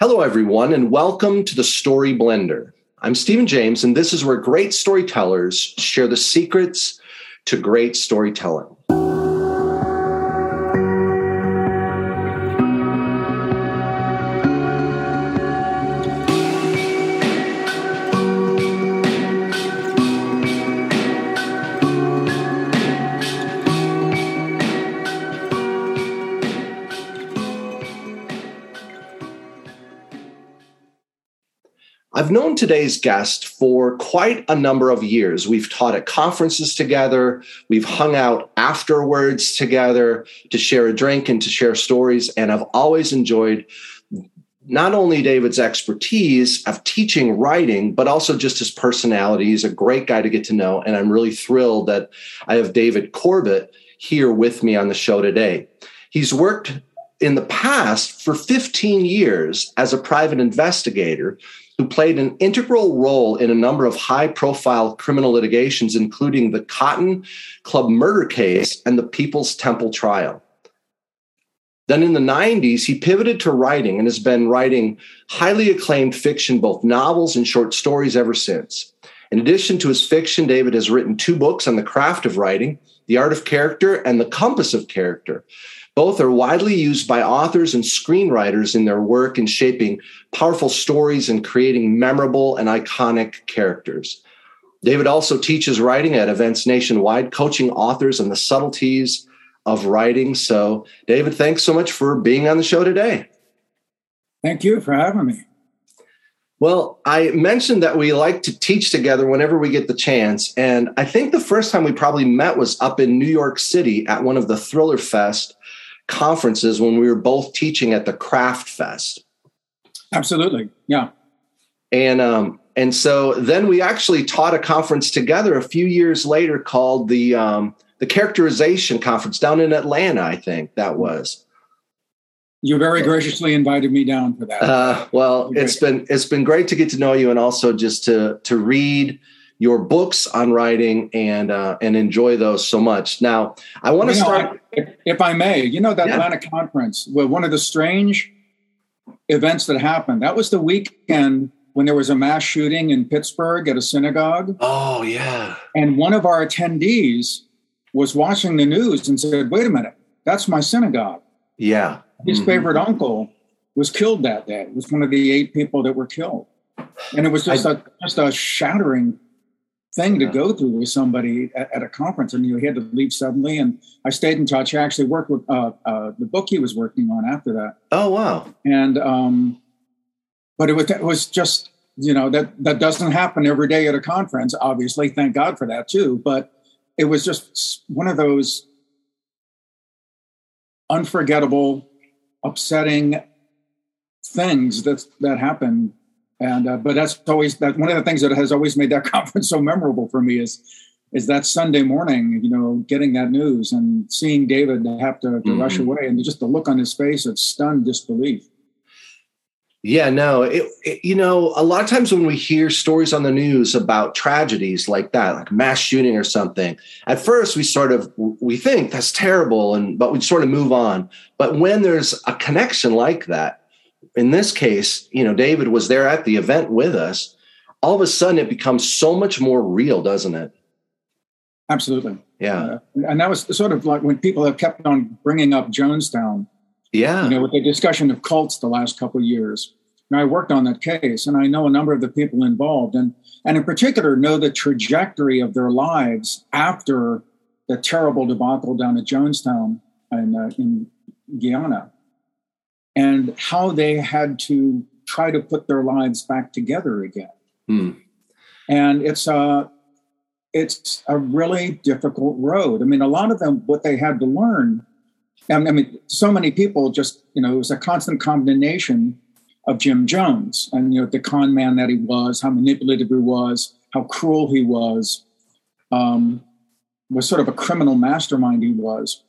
Hello, everyone, and welcome to the Story Blender. I'm Steven James, and this is where great storytellers share the secrets to great storytelling. Known today's guest for quite a number of years. We've taught at conferences together. We've hung out afterwards together to share a drink and to share stories. And I've always enjoyed not only David's expertise of teaching writing, but also just his personality. He's a great guy to get to know. And I'm really thrilled that I have David Corbett here with me on the show today. He's worked in the past for 15 years as a private investigator who played an integral role in a number of high profile criminal litigations, including the Cotton Club murder case and the People's Temple trial. Then in the 90s, he pivoted to writing and has been writing highly acclaimed fiction, both novels and short stories, ever since. In addition to his fiction, David has written two books on the craft of writing The Art of Character and The Compass of Character, both are widely used by authors and screenwriters in their work in shaping powerful stories and creating memorable and iconic characters. David also teaches writing at events nationwide, coaching authors on the subtleties of writing. So, David, thanks so much for being on the show today. Thank you for having me. Well, I mentioned that we like to teach together whenever we get the chance. And I think the first time we probably met was up in New York City at one of the Thriller Fest conferences when we were both teaching at the Craft Fest. Absolutely, yeah. And um, and so then we actually taught a conference together a few years later called the um, the Characterization Conference down in Atlanta. I think that was. You very graciously invited me down for that. Uh, well, it's been it's been great to get to know you, and also just to to read your books on writing and uh, and enjoy those so much. Now, I want to start. Know, if, if, I may, you know that yeah. Atlanta conference. Well, one of the strange events that happened. That was the weekend when there was a mass shooting in Pittsburgh at a synagogue. Oh yeah. And one of our attendees was watching the news and said, "Wait a minute, that's my synagogue." Yeah. His mm-hmm. favorite uncle was killed that day. It was one of the eight people that were killed, and it was just I, a just a shattering thing to go through with somebody at, at, a conference, and you had to leave suddenly. And I stayed in touch. I actually worked with uh, uh, the book he was working on after that. Oh wow! And um, but it was it was just you know that that doesn't happen every day at a conference. Obviously, thank God for that too. But it was just one of those unforgettable, upsetting things that that happened and uh, but that's always that one of the things that has always made that conference so memorable for me is is that Sunday morning, you know, getting that news and seeing David have to, to mm-hmm. rush away and just the look on his face of stunned disbelief. Yeah, no, it, it, you know, a lot of times when we hear stories on the news about tragedies like that, like mass shooting or something, at first we sort of we think that's terrible, and but we sort of move on. But when there's a connection like that, in this case, you know, David was there at the event with us. All of a sudden, it becomes so much more real, doesn't it? Absolutely. Yeah. Uh, and that was sort of like when people have kept on bringing up Jonestown. Yeah. You know, with the discussion of cults the last couple of years. And I worked on that case, and I know a number of the people involved, and and in particular know the trajectory of their lives after the terrible debacle down at Jonestown in uh, in Guyana and how they had to try to put their lives back together again. Hmm. And it's a it's a really difficult road. I mean, a lot of them, what they had to learn. And I mean, so many people just, you know, it was a constant condemnation of Jim Jones and, you know, the con man that he was, how manipulative he was, how cruel he was, um, was sort of a criminal mastermind he was.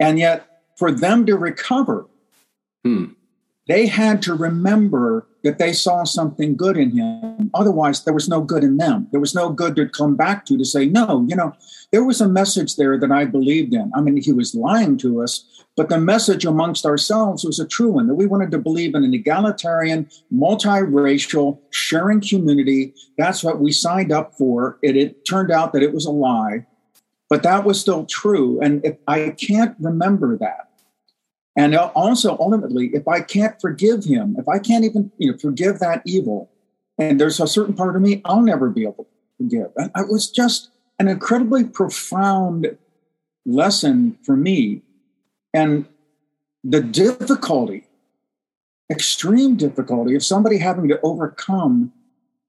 And yet, for them to recover Hmm. they had to remember that they saw something good in him. Otherwise, there was no good in them. There was no good to come back to to say, no, you know, there was a message there that I believed in. I mean, he was lying to us, but the message amongst ourselves was a true one that we wanted to believe in an egalitarian, multiracial, sharing community. That's what we signed up for. It, it turned out that it was a lie, but that was still true. And I can't remember that, and also, ultimately, if I can't forgive him, if I can't even you know, forgive that evil, and there's a certain part of me I'll never be able to forgive. And it was just an incredibly profound lesson for me. And the difficulty, extreme difficulty of somebody having to overcome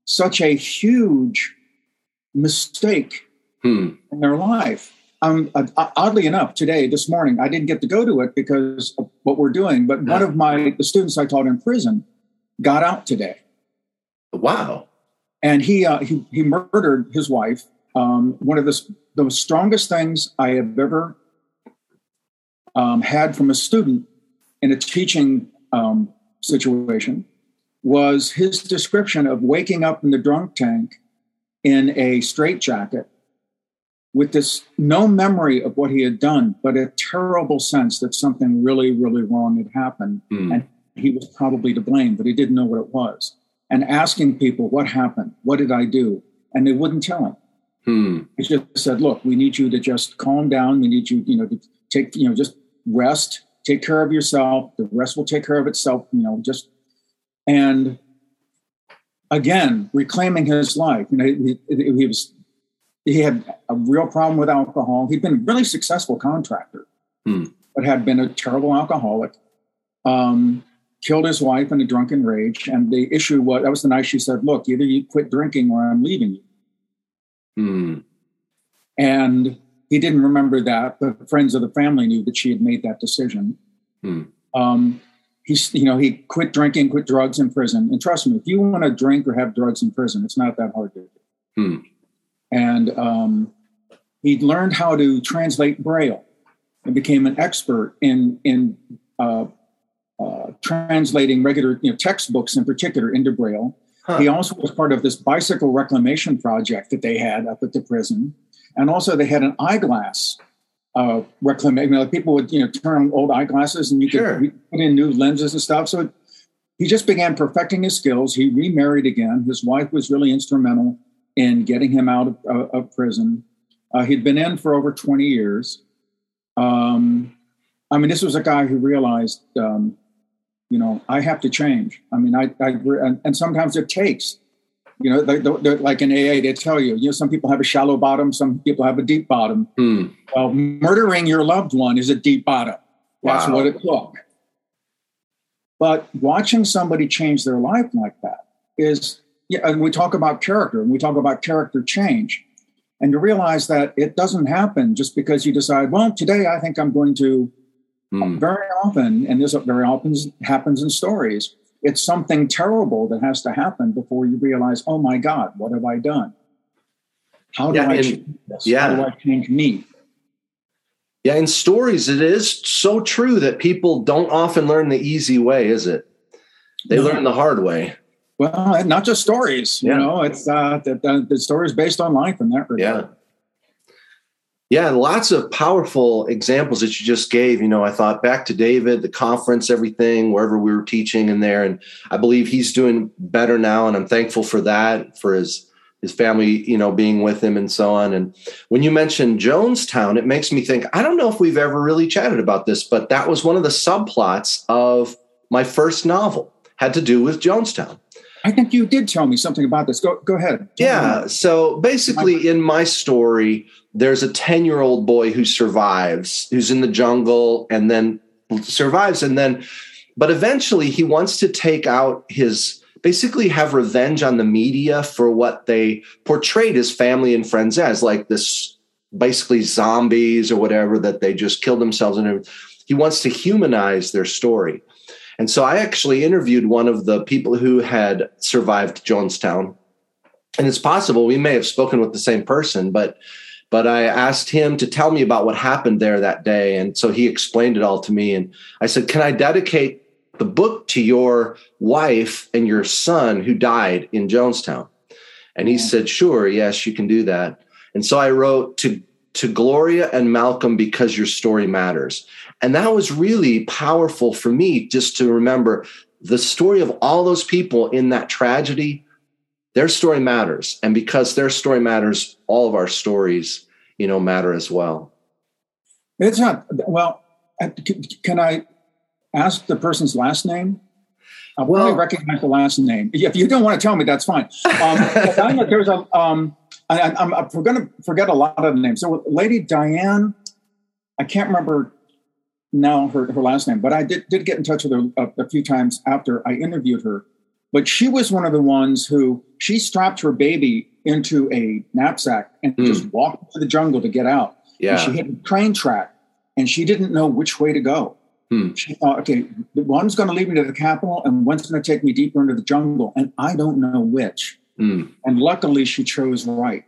such a huge mistake hmm. in their life um, oddly enough, today, this morning, I didn't get to go to it because of what we're doing. But one of my the students I taught in prison got out today. Wow! And he uh, he he murdered his wife. Um, one of the the strongest things I have ever um, had from a student in a teaching um, situation was his description of waking up in the drunk tank in a straitjacket with this no memory of what he had done, but a terrible sense that something really, really wrong had happened. Mm. And he was probably to blame, but he didn't know what it was. And asking people, what happened? What did I do? And they wouldn't tell him. Mm. He just said, look, we need you to just calm down. We need you, you know, to take, you know, just rest, take care of yourself. The rest will take care of itself, you know, just, and again, reclaiming his life. You know, he, he was he had a real problem with alcohol. He'd been a really successful contractor, hmm. but had been a terrible alcoholic. Um, killed his wife in a drunken rage. And the issue was that was the night she said, Look, either you quit drinking or I'm leaving you. Hmm. And he didn't remember that, but friends of the family knew that she had made that decision. Hmm. Um, he's, you know, he quit drinking, quit drugs in prison. And trust me, if you want to drink or have drugs in prison, it's not that hard to do. And um, he learned how to translate Braille and became an expert in in uh, uh, translating regular you know, textbooks in particular into Braille. Huh. He also was part of this bicycle reclamation project that they had up at the prison, and also they had an eyeglass uh, reclamation. You know, people would you know turn old eyeglasses and you sure. could put in new lenses and stuff. So he just began perfecting his skills. He remarried again. His wife was really instrumental in getting him out of, uh, of prison. Uh, he'd been in for over 20 years. Um, I mean, this was a guy who realized, um, you know, I have to change. I mean, I, I and, and sometimes it takes, you know, they, they, like in AA, they tell you, you know, some people have a shallow bottom, some people have a deep bottom. Hmm. Well, murdering your loved one is a deep bottom. That's wow. what it took. But watching somebody change their life like that is yeah, and we talk about character and we talk about character change. And to realize that it doesn't happen just because you decide, well, today I think I'm going to mm. very often, and this very often happens in stories, it's something terrible that has to happen before you realize, oh my God, what have I done? How do yeah, I change this? Yeah. How do I change me? Yeah, in stories, it is so true that people don't often learn the easy way, is it? They no. learn the hard way. Well, not just stories. Yeah. You know, it's uh, the, the, the stories based on life in that regard. Yeah. Yeah, lots of powerful examples that you just gave. You know, I thought back to David, the conference, everything, wherever we were teaching in there, and I believe he's doing better now, and I'm thankful for that, for his his family, you know, being with him and so on. And when you mentioned Jonestown, it makes me think. I don't know if we've ever really chatted about this, but that was one of the subplots of my first novel. Had to do with Jonestown. I think you did tell me something about this. Go go ahead. Tell yeah. So basically, in my story, there's a 10 year old boy who survives, who's in the jungle and then survives. And then, but eventually he wants to take out his basically have revenge on the media for what they portrayed his family and friends as like this basically zombies or whatever that they just killed themselves and he wants to humanize their story and so I actually interviewed one of the people who had survived Jonestown. And it's possible we may have spoken with the same person, but but I asked him to tell me about what happened there that day. And so he explained it all to me. And I said, Can I dedicate the book to your wife and your son who died in Jonestown? And he said, Sure, yes, you can do that. And so I wrote to to Gloria and Malcolm because your story matters. And that was really powerful for me just to remember the story of all those people in that tragedy. Their story matters. And because their story matters, all of our stories, you know, matter as well. It's not, well, uh, can I ask the person's last name? I well, really recognize the last name. If you don't want to tell me, that's fine. Um, there's a, um, I, am going to forget a lot of the names. So, Lady Diane, I can't remember now her, her last name, but I did, did get in touch with her a, a few times after I interviewed her. But she was one of the ones who she strapped her baby into a knapsack and mm. just walked to the jungle to get out. Yeah. And she hit a train track and she didn't know which way to go. Hmm. She thought, okay, one's going to lead me to the capital and one's going to take me deeper into the jungle. And I don't know which. Hmm. And luckily, she chose right.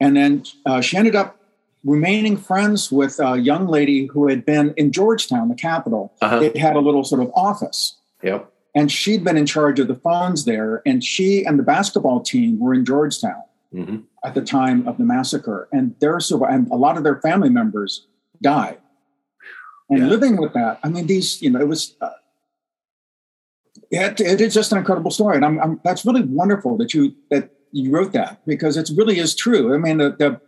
And then uh, she ended up remaining friends with a young lady who had been in Georgetown, the capital. Uh-huh. It had a little sort of office. Yep. And she'd been in charge of the phones there. And she and the basketball team were in Georgetown mm-hmm. at the time of the massacre. And their and a lot of their family members died. And yeah. living with that, I mean, these, you know, it was, uh, it, it is just an incredible story. And I'm, I'm, that's really wonderful that you, that you wrote that because it really is true. I mean, the, the,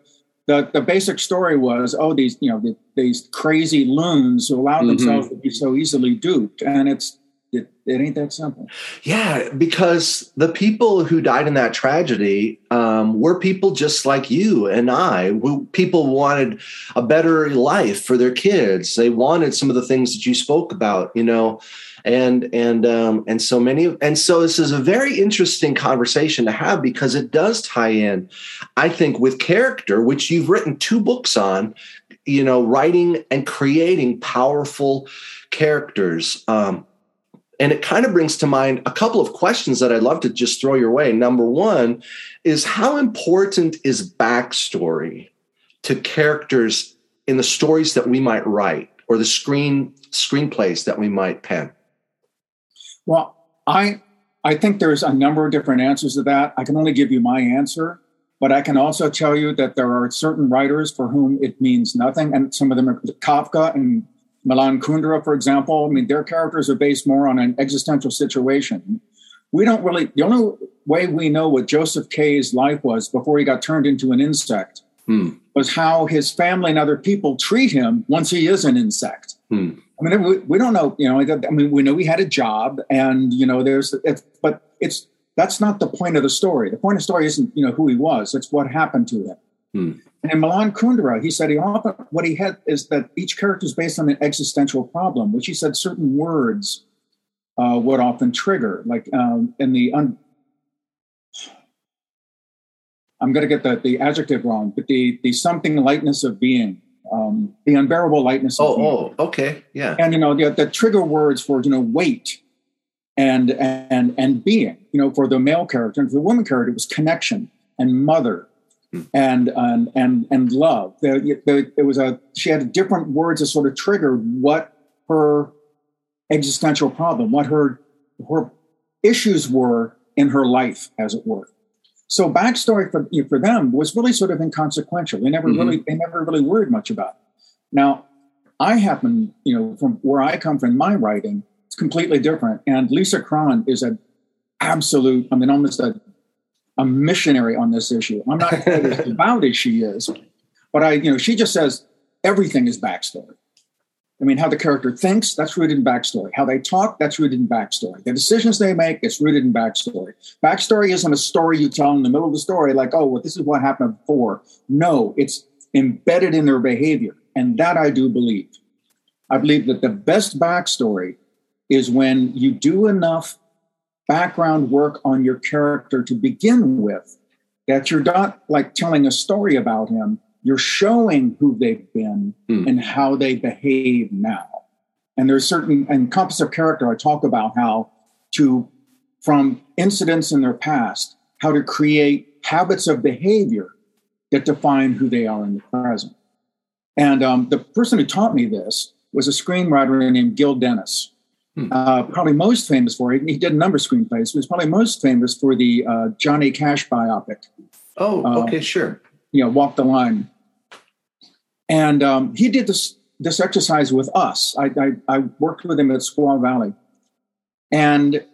the, the basic story was, oh, these, you know, the, these crazy loons who allow mm-hmm. themselves to be so easily duped. And it's, it, it ain't that simple. Yeah, because the people who died in that tragedy um, were people just like you and I. We, people wanted a better life for their kids. They wanted some of the things that you spoke about, you know, and and um, and so many. And so this is a very interesting conversation to have because it does tie in, I think, with character, which you've written two books on. You know, writing and creating powerful characters. Um, and it kind of brings to mind a couple of questions that I'd love to just throw your way. Number one is how important is backstory to characters in the stories that we might write or the screen screenplays that we might pen? Well, I I think there's a number of different answers to that. I can only give you my answer, but I can also tell you that there are certain writers for whom it means nothing, and some of them are Kafka and Milan Kundera, for example, I mean, their characters are based more on an existential situation. We don't really, the only way we know what Joseph K's life was before he got turned into an insect hmm. was how his family and other people treat him once he is an insect. Hmm. I mean, we, we, don't know, you know, I mean, we know he had a job and, you know, there's, it's, but it's, that's not the point of the story. The point of the story isn't, you know, who he was, it's what happened to him. Hmm. And in Milan Kundera, he said he often what he had is that each character is based on an existential problem, which he said certain words uh, would often trigger. Like um, in the un- I'm going to get the, the adjective wrong, but the the something lightness of being, um, the unbearable lightness. Oh, oh, okay, yeah. And you know the, the trigger words for you know weight and and and being. You know, for the male character and for the woman character, it was connection and mother and and and and love. There, there, there, was a she had different words that sort of triggered what her existential problem, what her her issues were in her life, as it were. So backstory for you know, for them was really sort of inconsequential. They never mm-hmm. really they never really worried much about. It. Now, I happen, you know, from where I come from, my writing, it's completely different. And Lisa Cron is an absolute, I mean, almost a a missionary on this issue. I'm not as devout as she is, but I, you know, she just says everything is backstory. I mean, how the character thinks, that's rooted in backstory. How they talk, that's rooted in backstory. The decisions they make, it's rooted in backstory. Backstory isn't a story you tell in the middle of the story, like, oh, well, this is what happened before. No, it's embedded in their behavior. And that I do believe. I believe that the best backstory is when you do enough background work on your character to begin with that you're not like telling a story about him you're showing who they've been mm. and how they behave now and there's certain and compass of character i talk about how to from incidents in their past how to create habits of behavior that define who they are in the present and um, the person who taught me this was a screenwriter named gill dennis Hmm. Uh, probably most famous for it. He did a number of screenplays. He was probably most famous for the uh, Johnny Cash biopic. Oh, uh, okay, sure. You know, Walk the Line. And um, he did this this exercise with us. I, I, I worked with him at Squaw Valley, and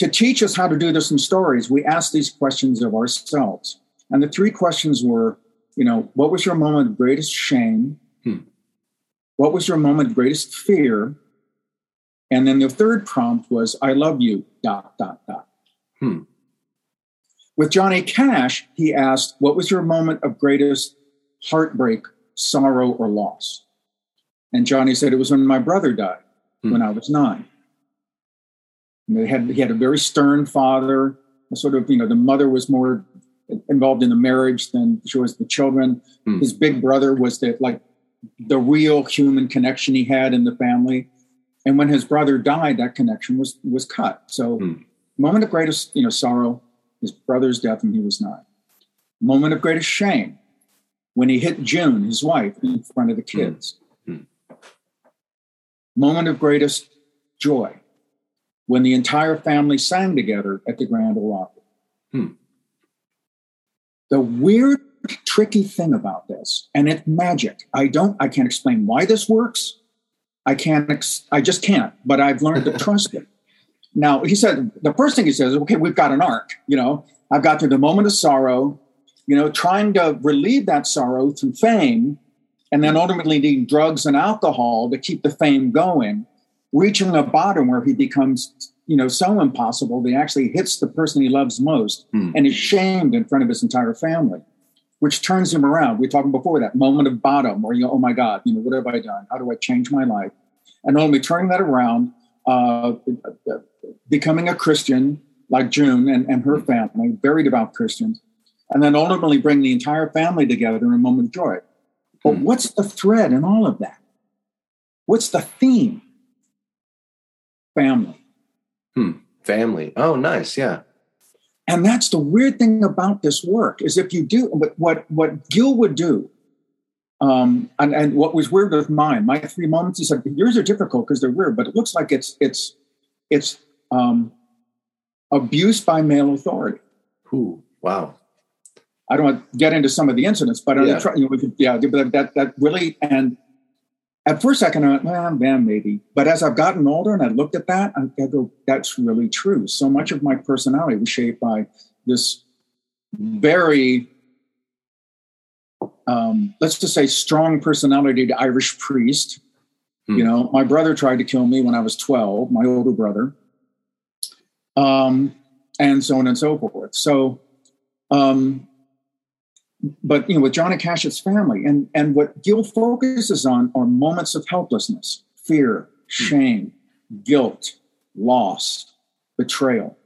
to teach us how to do this in stories, we asked these questions of ourselves. And the three questions were, you know, what was your moment of greatest shame? Hmm. What was your moment of greatest fear? And then the third prompt was, I love you, dot, dot, dot. Hmm. With Johnny Cash, he asked, What was your moment of greatest heartbreak, sorrow, or loss? And Johnny said, It was when my brother died hmm. when I was nine. Had, he had a very stern father. Sort of, you know, the mother was more involved in the marriage than she was the children. Hmm. His big brother was the like the real human connection he had in the family. And when his brother died, that connection was was cut. So, hmm. moment of greatest you know sorrow, his brother's death when he was nine. Moment of greatest shame, when he hit June, his wife, in front of the hmm. kids. Hmm. Moment of greatest joy, when the entire family sang together at the Grand Ole Opry. Hmm. The weird, tricky thing about this, and it's magic. I don't, I can't explain why this works. I can't, ex- I just can't, but I've learned to trust it. Now, he said, the first thing he says, okay, we've got an arc, you know, I've got to the moment of sorrow, you know, trying to relieve that sorrow through fame, and then ultimately needing drugs and alcohol to keep the fame going, reaching a bottom where he becomes, you know, so impossible that he actually hits the person he loves most hmm. and is shamed in front of his entire family, which turns him around. We were talking before that moment of bottom where you go, oh my God, you know, what have I done? How do I change my life? And only turning that around, uh, becoming a Christian like June and, and her family, very devout Christians, and then ultimately bring the entire family together in a moment of joy. But hmm. what's the thread in all of that? What's the theme? Family. Hmm. Family. Oh, nice. Yeah. And that's the weird thing about this work is if you do what what, what Gill would do, um, and, and what was weird with mine, my three moments, he said, yours are difficult because they're weird, but it looks like it's it's it's um, abuse by male authority. Who? wow. I don't want to get into some of the incidents, but yeah, try, you know, could, yeah, but that that really and at first I kind of well, man, maybe, but as I've gotten older and I looked at that, I, I go, that's really true. So much of my personality was shaped by this very, um, let's just say, strong personality to Irish priest. Hmm. You know, my brother tried to kill me when I was twelve. My older brother um, and so on and so forth. So, um, but you know, with Johnny Cash's family, and and what Gill focuses on are moments of helplessness, fear, shame, guilt, loss, betrayal.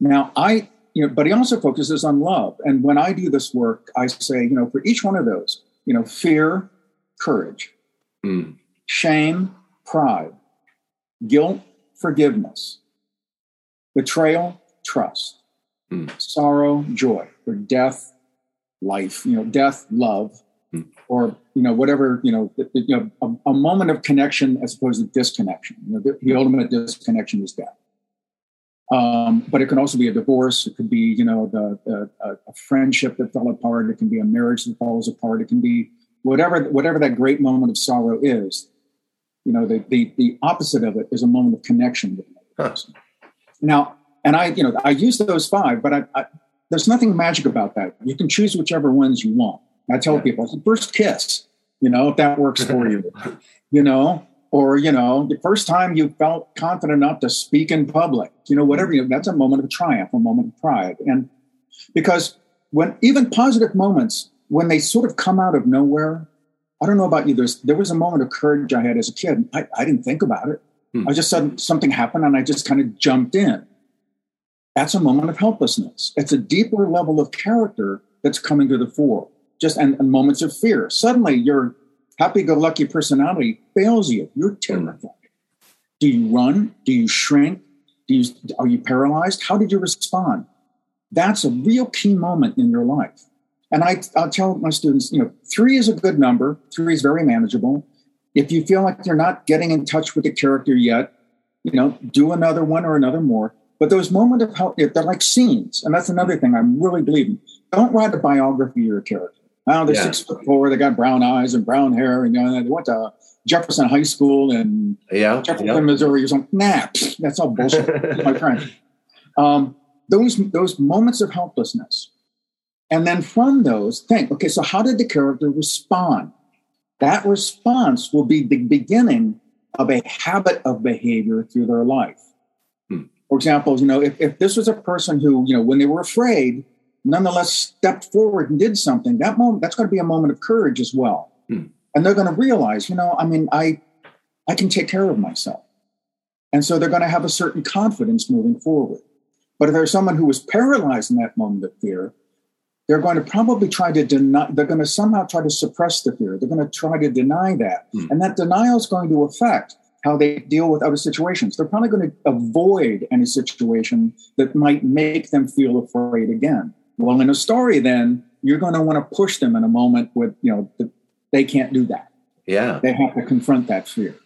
Now, I you know, but he also focuses on love. And when I do this work, I say, you know, for each one of those, you know, fear, courage, mm. shame, pride, guilt, forgiveness, Betrayal, trust. Mm. Sorrow, joy. Or death, life. You know, death, love. Mm. Or you know, whatever. You know, you know, a, a, moment of connection as opposed to disconnection. You know, the, the ultimate disconnection is death. Um, but it can also be a divorce. It could be, you know, the, the a friendship that fell apart. It can be a marriage that falls apart. It can be whatever whatever that great moment of sorrow is. You know, the the, the opposite of it is a moment of connection with another person. Now, and I, you know, I use those five, but I, I, there's nothing magic about that. You can choose whichever ones you want. I tell yeah. people, first kiss, you know, if that works for you, you know, or you know, the first time you felt confident enough to speak in public, you know, whatever. You know, that's a moment of triumph, a moment of pride, and because when even positive moments, when they sort of come out of nowhere, I don't know about you. There's there was a moment of courage I had as a kid. I, I didn't think about it. Hmm. I just said something happened and I just kind of jumped in. That's a moment of helplessness. It's a deeper level of character that's coming to the fore. Just and, and moments of fear. Suddenly your happy-go-lucky personality fails you. You're hmm. terrified. Do you run? Do you shrink? Do you, are you paralyzed? How did you respond? That's a real key moment in your life. And I, I'll tell my students, you know, three is a good number. Three is very manageable if you feel like you're not getting in touch with the character yet, you know, do another one or another more. But those moments of help, they're like scenes. And that's another thing I'm really believing. Don't write a biography of your character. Oh, they're yeah. six foot four, they got brown eyes and brown hair, and you know, they went to Jefferson High School in yeah, Jefferson, yeah. Missouri, or something. Nah, that's all bullshit, my friend. Um, those those moments of helplessness, and then from those, think, okay, so how did the character respond? That response will be the beginning of a habit of behavior through their life. Hmm. For example, you know, if, if this was a person who, you know, when they were afraid, nonetheless stepped forward and did something, that moment, that's going to be a moment of courage as well. Hmm. And they're going to realize, you know, I mean, I, I can take care of myself. And so they're going to have a certain confidence moving forward. But if there's someone who was paralyzed in that moment of fear, they're going to probably try to deny, they're going to somehow try to suppress the fear. They're going to try to deny that. Hmm. And that denial is going to affect how they deal with other situations. They're probably going to avoid any situation that might make them feel afraid again. Well, in a story, then you're going to want to push them in a moment with, you know, the, they can't do that. Yeah. They have to confront that fear.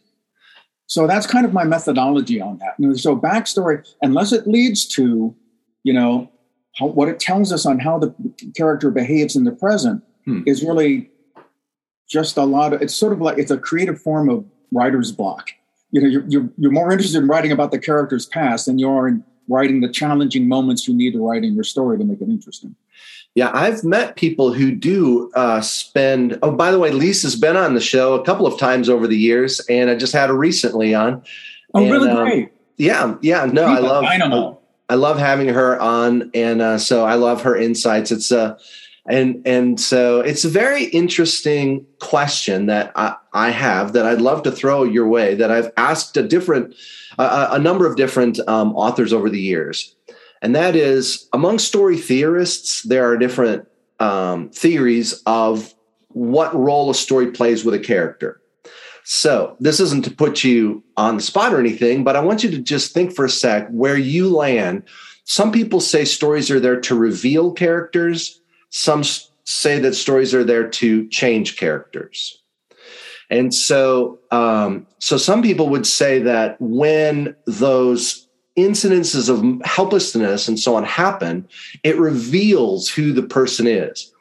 So that's kind of my methodology on that. So backstory, unless it leads to, you know, how, what it tells us on how the character behaves in the present hmm. is really just a lot of it's sort of like it's a creative form of writer's block you know you're, you're, you're more interested in writing about the character's past than you are in writing the challenging moments you need to write in your story to make it interesting yeah i've met people who do uh, spend oh by the way lisa's been on the show a couple of times over the years and i just had her recently on oh and, really um, great yeah yeah no i love dynamo. I love having her on, and uh, so I love her insights. It's a uh, and and so it's a very interesting question that I, I have that I'd love to throw your way. That I've asked a different uh, a number of different um, authors over the years, and that is among story theorists there are different um, theories of what role a story plays with a character. So, this isn't to put you on the spot or anything, but I want you to just think for a sec where you land. Some people say stories are there to reveal characters, some say that stories are there to change characters. And so, um, so some people would say that when those incidences of helplessness and so on happen, it reveals who the person is.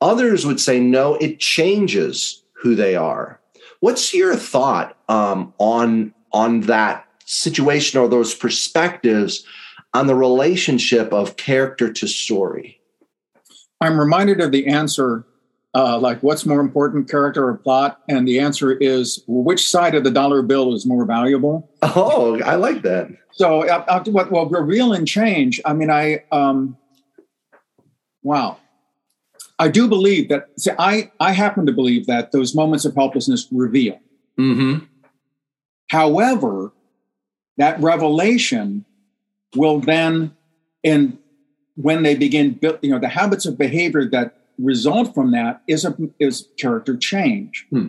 Others would say, no, it changes who they are. What's your thought um, on on that situation or those perspectives on the relationship of character to story? I'm reminded of the answer, uh, like what's more important, character or plot? And the answer is which side of the dollar bill is more valuable? Oh, I like that. So, uh, what well, reveal and change. I mean, I um, wow. I do believe that. See, I I happen to believe that those moments of helplessness reveal. Mm-hmm. However, that revelation will then, in when they begin, you know, the habits of behavior that result from that is a is character change. Hmm.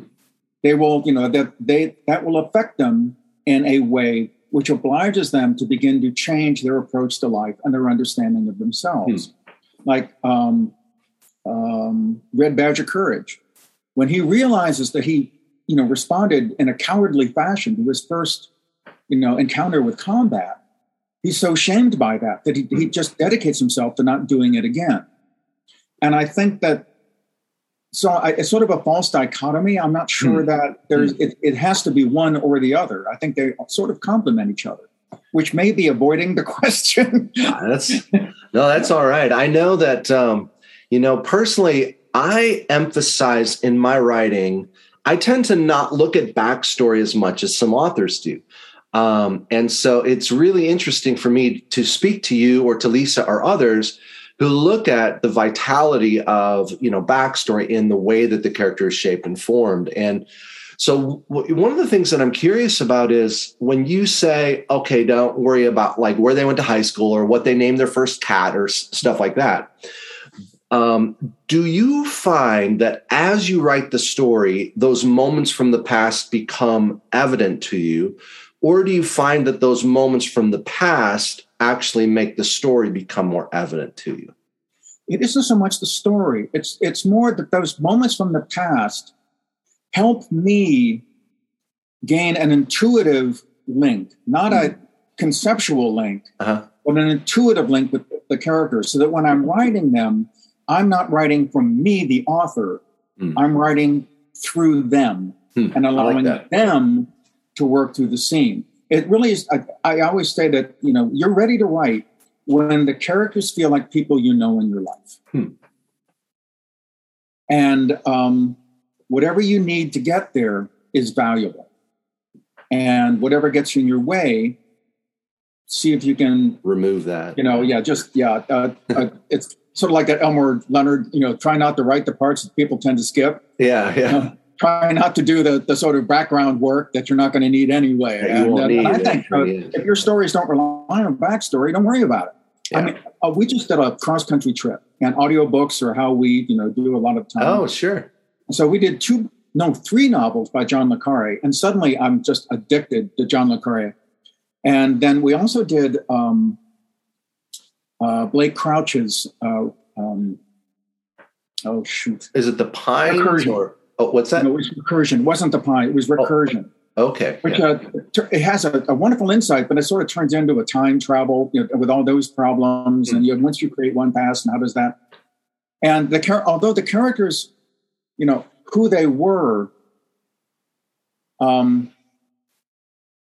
They will, you know, that they that will affect them in a way which obliges them to begin to change their approach to life and their understanding of themselves. Hmm. Like um, um, Red Badge of Courage, when he realizes that he, you know, responded in a cowardly fashion to his first, you know, encounter with combat, he's so shamed by that that he, he just dedicates himself to not doing it again. And I think that so I, it's sort of a false dichotomy. I'm not sure mm. that there's mm. it, it has to be one or the other. I think they sort of complement each other, which may be avoiding the question. that's no, that's all right. I know that um, you know, personally, I emphasize in my writing, I tend to not look at backstory as much as some authors do. Um, and so it's really interesting for me to speak to you or to Lisa or others who look at the vitality of you know backstory in the way that the character is shaped and formed and so one of the things that i'm curious about is when you say okay don't worry about like where they went to high school or what they named their first cat or stuff like that um, do you find that as you write the story, those moments from the past become evident to you? Or do you find that those moments from the past actually make the story become more evident to you? It isn't so much the story. It's it's more that those moments from the past help me gain an intuitive link, not a conceptual link, uh-huh. but an intuitive link with the characters, so that when I'm writing them, I'm not writing from me, the author. Mm. I'm writing through them hmm. and allowing like them to work through the scene. It really is. I, I, always say that you know you're ready to write when the characters feel like people you know in your life, hmm. and um, whatever you need to get there is valuable, and whatever gets you in your way, see if you can remove that. You know, yeah, just yeah, uh, uh, it's sort of like that Elmore Leonard. You know, try not to write the parts that people tend to skip. Yeah, yeah. You know, try not to do the, the sort of background work that you're not going to need anyway. And, uh, need I think uh, if your stories don't rely on backstory, don't worry about it. Yeah. I mean, uh, we just did a cross country trip, and audiobooks are how we, you know, do a lot of time. Oh, sure. So we did two, no, three novels by John le Carre, and suddenly I'm just addicted to John le Carre. And then we also did um, uh, Blake Crouch's. Uh, um, oh shoot! Is it the Pine or Oh, what's that? No, it was recursion. It wasn't the pine. It was oh, recursion. Oh, okay. Which yeah. uh, it has a, a, wonderful insight, but it sort of turns into a time travel you know, with all those problems. Mm-hmm. And you, once you create one past, and how does that? And the although the characters, you know, who they were, um,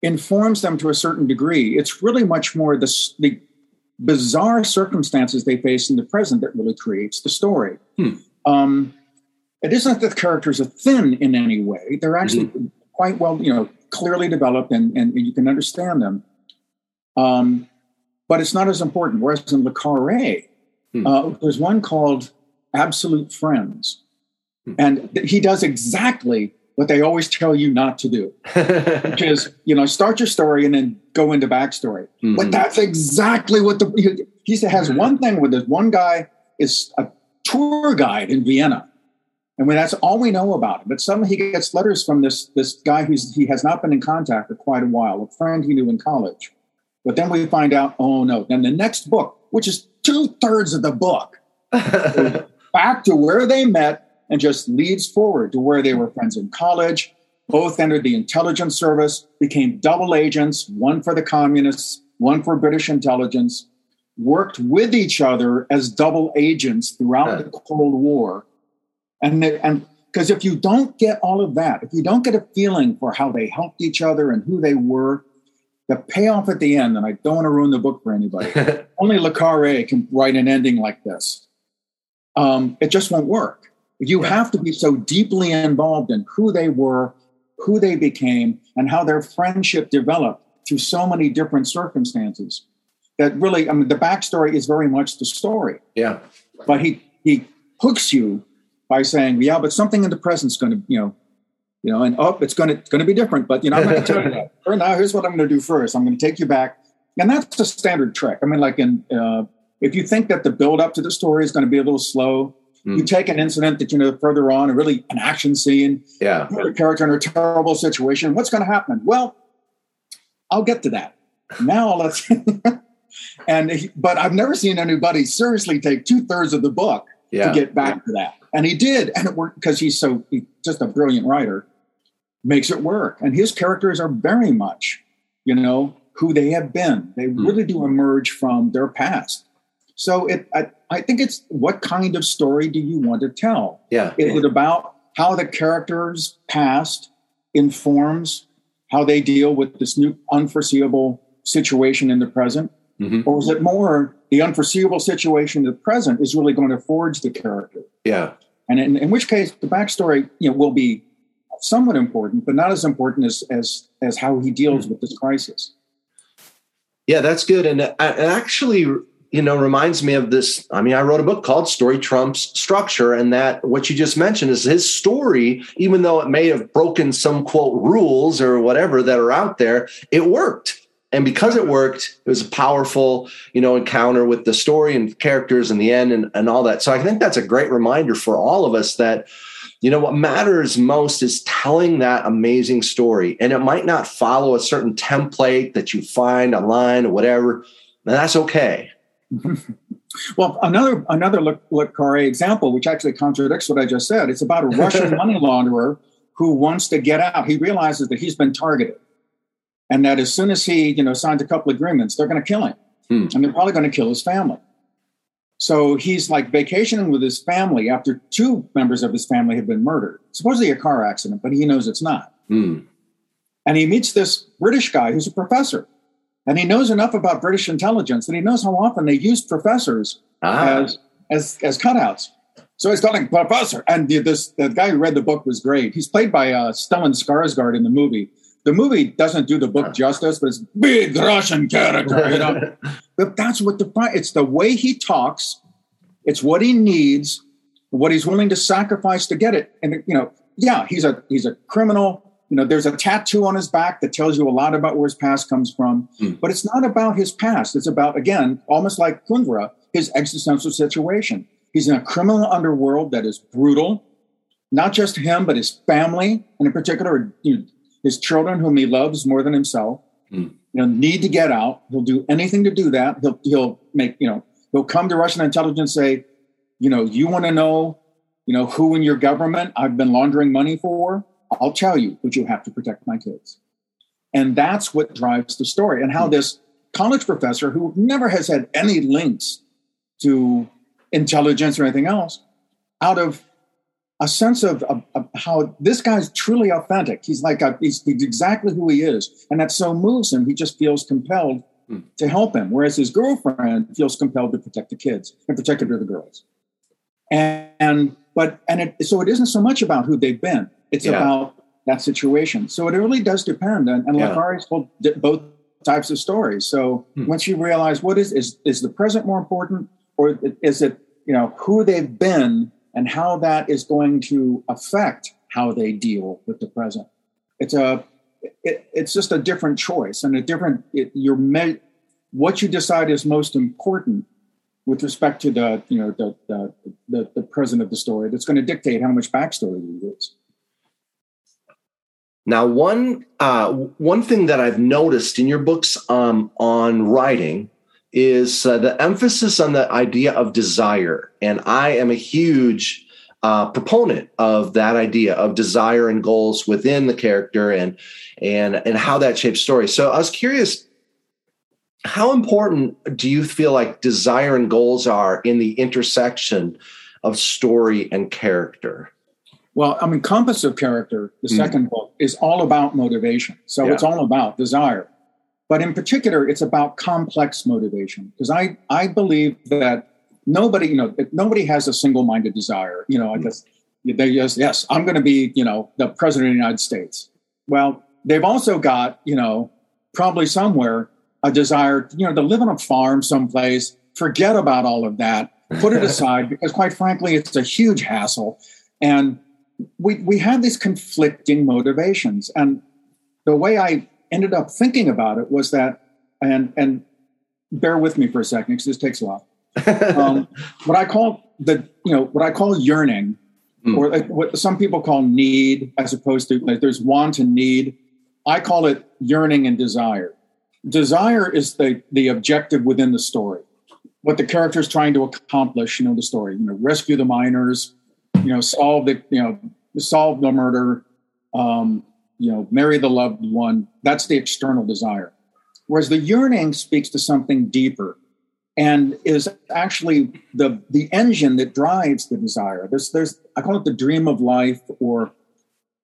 informs them to a certain degree. It's really much more the, the bizarre circumstances they face in the present that really creates the story. Hmm. Um, it isn't that the characters are thin in any way. They're actually mm-hmm. quite well, you know, clearly developed and, and you can understand them. Um, but it's not as important. Whereas in Le Carre, hmm. uh, there's one called Absolute Friends. Hmm. And th- he does exactly what they always tell you not to do, which is, you know, start your story and then go into backstory. Mm-hmm. But that's exactly what the, he, he has one thing with this one guy is a tour guide in Vienna and when that's all we know about him. But suddenly he gets letters from this, this guy who's he has not been in contact for quite a while, a friend he knew in college. But then we find out, oh no. Then the next book, which is two thirds of the book, back to where they met and just leads forward to where they were friends in college. Both entered the intelligence service, became double agents, one for the communists, one for British intelligence, worked with each other as double agents throughout the Cold War and and because if you don't get all of that, if you don't get a feeling for how they helped each other and who they were, the payoff at the end, and I don't want to ruin the book for anybody, only Le Carre can write an ending like this. Um, it just won't work. You have to be so deeply involved in who they were, who they became, and how their friendship developed through so many different circumstances that really, I mean, the backstory is very much the story. Yeah. But he he hooks you by saying, yeah, but something in the present's going to, you know, you know, and oh, it's going to, it's going to be different, but you know, I'm going to tell you that. Or now, here's what I'm going to do first. I'm going to take you back, and that's a standard trick. I mean, like in, uh, if you think that the build up to the story is going to be a little slow, mm. you take an incident that you know further on, and really an action scene, yeah, put a character in a terrible situation. What's going to happen? Well, I'll get to that. Now let's. and but I've never seen anybody seriously take two thirds of the book yeah. to get back yeah. to that. And he did, and it worked because he's so he's just a brilliant writer. Makes it work, and his characters are very much, you know, who they have been. They mm. really do emerge from their past. So it, I, I think it's what kind of story do you want to tell? Yeah, is it about how the characters' past informs how they deal with this new unforeseeable situation in the present? Mm-hmm. Or is it more the unforeseeable situation in the present is really going to forge the character? Yeah. And in, in which case, the backstory you know, will be somewhat important, but not as important as as as how he deals mm-hmm. with this crisis. Yeah, that's good, and it actually, you know, reminds me of this. I mean, I wrote a book called "Story Trumps Structure," and that what you just mentioned is his story. Even though it may have broken some quote rules or whatever that are out there, it worked and because it worked it was a powerful you know encounter with the story and characters in the end and, and all that. So i think that's a great reminder for all of us that you know what matters most is telling that amazing story. And it might not follow a certain template that you find online or whatever and that's okay. Well another another Le, Le Carre example which actually contradicts what i just said it's about a russian money launderer who wants to get out. He realizes that he's been targeted and that as soon as he you know signs a couple agreements, they're going to kill him, Hmm. and they're probably going to kill his family. So he's like vacationing with his family after two members of his family have been murdered, supposedly a car accident, but he knows it's not. Hmm. And he meets this British guy who's a professor, and he knows enough about British intelligence that he knows how often they use professors Ah. as as as cutouts. So he's calling professor, and the, this the guy who read the book was great. He's played by uh, Stellan Skarsgård in the movie. The movie doesn't do the book justice, but it's big Russian character, you know. but that's what the fight it's the way he talks, it's what he needs, what he's willing to sacrifice to get it. And you know, yeah, he's a he's a criminal. You know, there's a tattoo on his back that tells you a lot about where his past comes from. Hmm. But it's not about his past. It's about again, almost like Kundera, his existential situation. He's in a criminal underworld that is brutal. Not just him, but his family, and in particular, you know, his children, whom he loves more than himself. Hmm. You know, need to get out. He'll do anything to do that. He'll he'll make you know he'll come to Russian intelligence say, you know, you want to know, you know, who in your government I've been laundering money for. I'll tell you, but you have to protect my kids. And that's what drives the story, and how this college professor who never has had any links to intelligence or anything else, out of a sense of, of, of how this guy's truly authentic. He's like a, he's, he's exactly who he is, and that so moves him. He just feels compelled Hmm. to help him, whereas his girlfriend feels compelled to protect the kids, in particular the girls. And, and but and it so it isn't so much about who they've been; it's Yeah. about that situation. So it really does depend. And, and Yeah. le Carré's told both types of stories. So Hmm. once you realize what is is is the present more important, or is it you know who they've been and how that is going to affect how they deal with the present? It's a it, it's just a different choice and a different it, you're me- what you decide is most important with respect to the you know the the, the, the present of the story that's going to dictate how much backstory you use. Now, one uh, one thing that I've noticed in your books um, on writing is uh, the emphasis on the idea of desire, and I am a huge uh, proponent of that idea of desire and goals within the character, and and and how that shapes story. So, I was curious, how important do you feel like desire and goals are in the intersection of story and character? Well, I mean, Compass of Character, the Mm. second book, is all about motivation. So Yeah. it's all about desire. But in particular, it's about complex motivation. Because I, I believe that nobody, you know, nobody has a single-minded desire. You know, I mm. guess they just, yes, I'm going to be, you know, the president of the United States. Well, they've also got, you know, probably somewhere a desire, you know, to live on a farm someplace, forget about all of that, put it aside, because quite frankly, it's a huge hassle. And we we have these conflicting motivations and the way i ended up thinking about it was that and and bear with me for a second because this takes a while. Um, what i call the you know what i call yearning Mm. or like what some people call need as opposed to like there's want and need i call it yearning and desire. Desire is the the objective within the story. What the character is trying to accomplish you know the story you know rescue the miners you know solve the you know solve the murder um, you know marry the loved one that's the external desire whereas the yearning speaks to something deeper and is actually the the engine that drives the desire there's there's i call it the dream of life or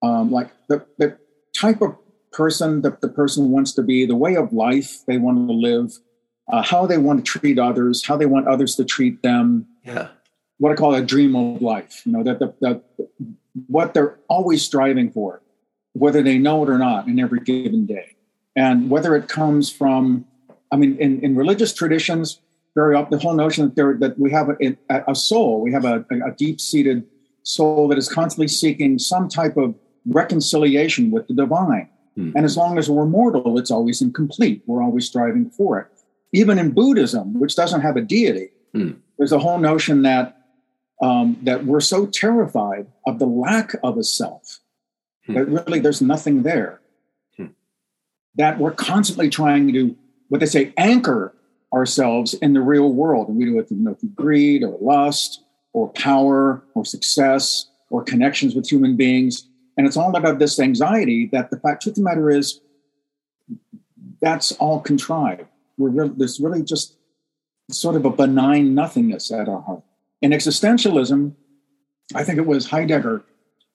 um, like the, the type of person that the person wants to be the way of life they want to live uh, how they want to treat others how they want others to treat them yeah. what I call a dream of life. You know that the, the what they're always striving for, whether they know it or not, in every given day, and whether it comes from, I mean, in, in religious traditions, very often the whole notion that there that we have a, a soul, we have a, a deep seated soul that is constantly seeking some type of reconciliation with the divine. Hmm. And as long as we're mortal, it's always incomplete. We're always striving for it. Even in Buddhism, which doesn't have a deity, Hmm. there's a whole notion that um, that we're so terrified of the lack of a self Hmm. that really there's nothing there. Hmm. That we're constantly trying to, what they say, anchor ourselves in the real world, and we do it through, you know, through greed or lust or power or success or connections with human beings. And it's all about this anxiety that the fact truth of the matter is that's all contrived. We're really, there's really just sort of a benign nothingness at our heart. In existentialism, I think it was Heidegger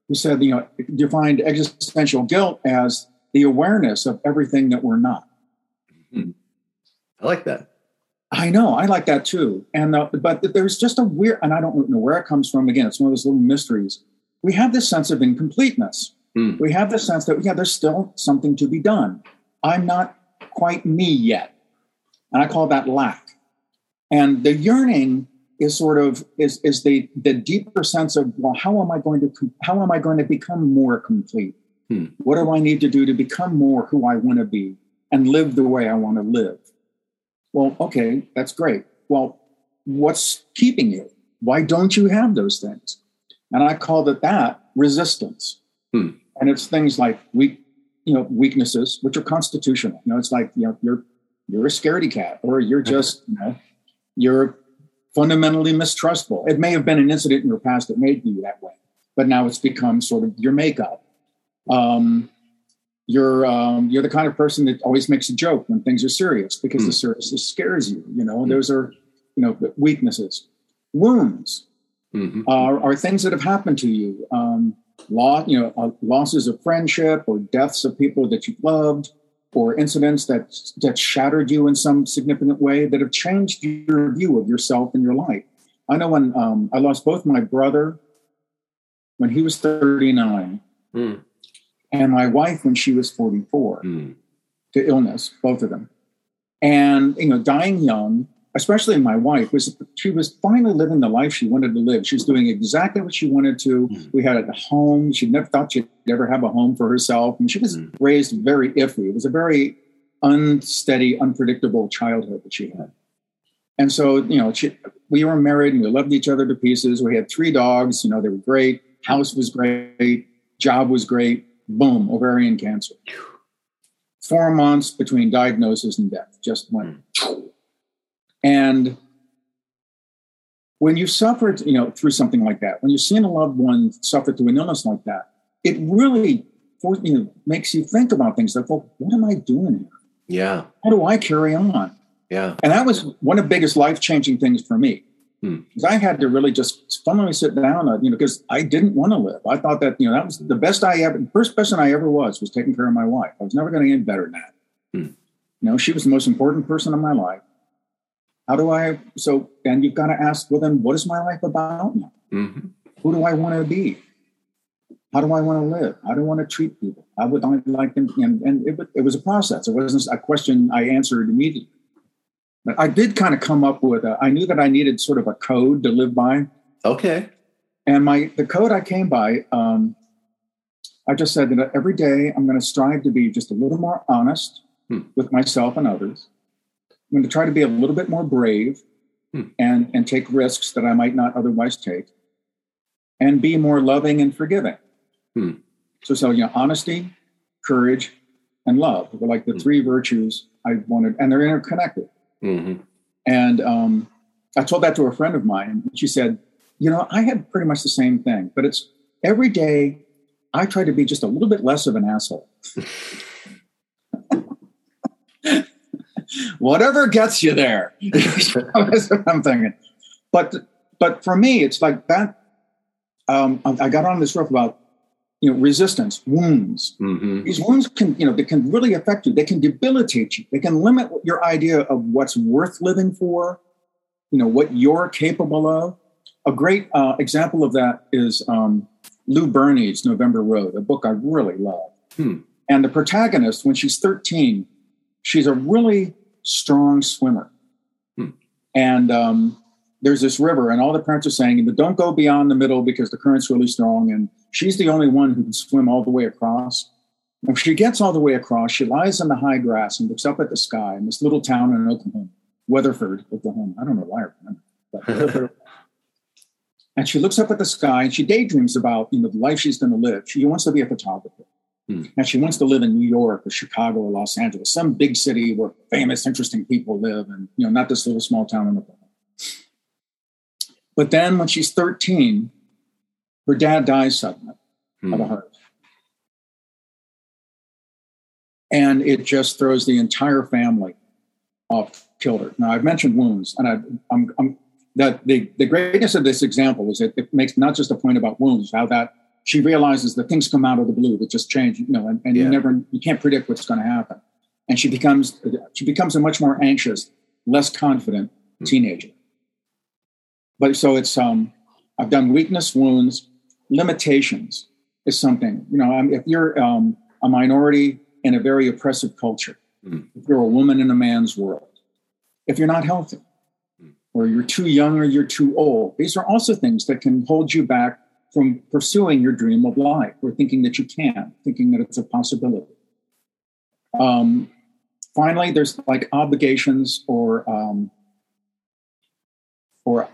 who said, you know, defined existential guilt as the awareness of everything that we're not. Mm-hmm. I like that. I know, I like that too. And uh, but there's just a weird, and I don't know where it comes from. Again, it's one of those little mysteries. We have this sense of incompleteness. Mm. We have this sense that yeah, there's still something to be done. I'm not quite me yet, and I call that lack. And the yearning is sort of is is the the deeper sense of well, how am I going to how am I going to become more complete? Hmm. What do I need to do to become more who I want to be and live the way I want to live? Well, okay, that's great. Well, what's keeping you? Why don't you have those things? And I called it that resistance. Hmm. And it's things like weak, you know, weaknesses, which are constitutional. You know, it's like, you know, you're you're a scaredy cat, or you're just, you know, you're fundamentally mistrustful. It may have been an incident in your past that made you that way, but now it's become sort of your makeup. Um, you're um, you're the kind of person that always makes a joke when things are serious because mm. the hmm. seriousness scares you. You know, mm. those are you know weaknesses. Wounds mm-hmm. are, are things that have happened to you. Um, loss, you know, uh, losses of friendship or deaths of people that you've loved, or incidents that that shattered you in some significant way that have changed your view of yourself and your life. I know when um, I lost both my brother when he was 39. Mm and my wife when she was 44 mm. to illness, both of them. And, you know, dying young, especially my wife, was she was finally living the life she wanted to live. She was doing exactly what she wanted to. Mm. We had a home. She never thought she'd ever have a home for herself. And she was mm. raised very iffy. It was a very unsteady, unpredictable childhood that she had. And so, you know, she, we were married and we loved each other to pieces. We had three dogs, you know, they were great. House was great. Job was great boom, ovarian cancer. Four months between diagnosis and death, just went. And when you suffered, you know, through something like that, when you've seen a loved one suffer through an illness like that, it really for, you know, makes you think about things like, well, what am I doing here? Yeah. How do I carry on? Yeah. And that was one of the biggest life changing things for me. Because hmm. I had to really just fundamentally sit down, uh, you know, because I didn't want to live. I thought that, you know, that was the best I ever, first person I ever was, was taking care of my wife. I was never going to get better than that. Hmm. You know, she was the most important person in my life. How do I, so, and you've got to ask, well, then what is my life about now? Mm-hmm. Who do I want to be? How do I want to live? How do I want to treat people? How would I like them? And, and it, it was a process. It wasn't a question I answered immediately. But I did kind of come up with a, I knew that I needed sort of a code to live by. Okay. And my the code I came by, um, I just said that every day I'm going to strive to be just a little more honest hmm. with myself and others. I'm going to try to be a little bit more brave hmm. and and take risks that I might not otherwise take, and be more loving and forgiving. Hmm. So, so you know, honesty, courage, and love were like the hmm. three virtues I wanted, and they're interconnected. Mm-hmm. And um, I told that to a friend of mine, and she said, You know, I had pretty much the same thing, but it's every day I try to be just a little bit less of an asshole. Whatever gets you there. That's what I'm thinking. But but for me, it's like that. Um, I got on this roof about you know, resistance, wounds. Mm-hmm. These wounds can, you know, they can really affect you. They can debilitate you. They can limit your idea of what's worth living for, you know, what you're capable of. A great uh, example of that is um, Lou Berney's November Road, a book I really love. Hmm. And the protagonist, when she's 13, she's a really strong swimmer. Hmm. And um, there's this river, and all the parents are saying, don't go beyond the middle because the current's really strong. And she's the only one who can swim all the way across. If she gets all the way across, she lies in the high grass and looks up at the sky in this little town in Oklahoma, Weatherford, Oklahoma. I don't know why I remember. and she looks up at the sky and she daydreams about you know the life she's going to live. She wants to be a photographer. Hmm. And she wants to live in New York or Chicago or Los Angeles, some big city where famous, interesting people live, and you know, not this little small town in the Oklahoma. But then when she's 13, her dad dies suddenly hmm. of a heart. and it just throws the entire family off kilter. Now, I've mentioned wounds, and I, I'm, I'm that the, the greatness of this example is that it makes not just a point about wounds, how that she realizes that things come out of the blue that just change, you know, and, and yeah. you never you can't predict what's going to happen. And she becomes she becomes a much more anxious, less confident mm-hmm. teenager. But so it's um I've done weakness, wounds, limitations is something. You know, if you're um, a minority in a very oppressive culture, mm. if you're a woman in a man's world, if you're not healthy, mm. or you're too young or you're too old, these are also things that can hold you back from pursuing your dream of life or thinking that you can, thinking that it's a possibility. Um, finally, there's like obligations or um, or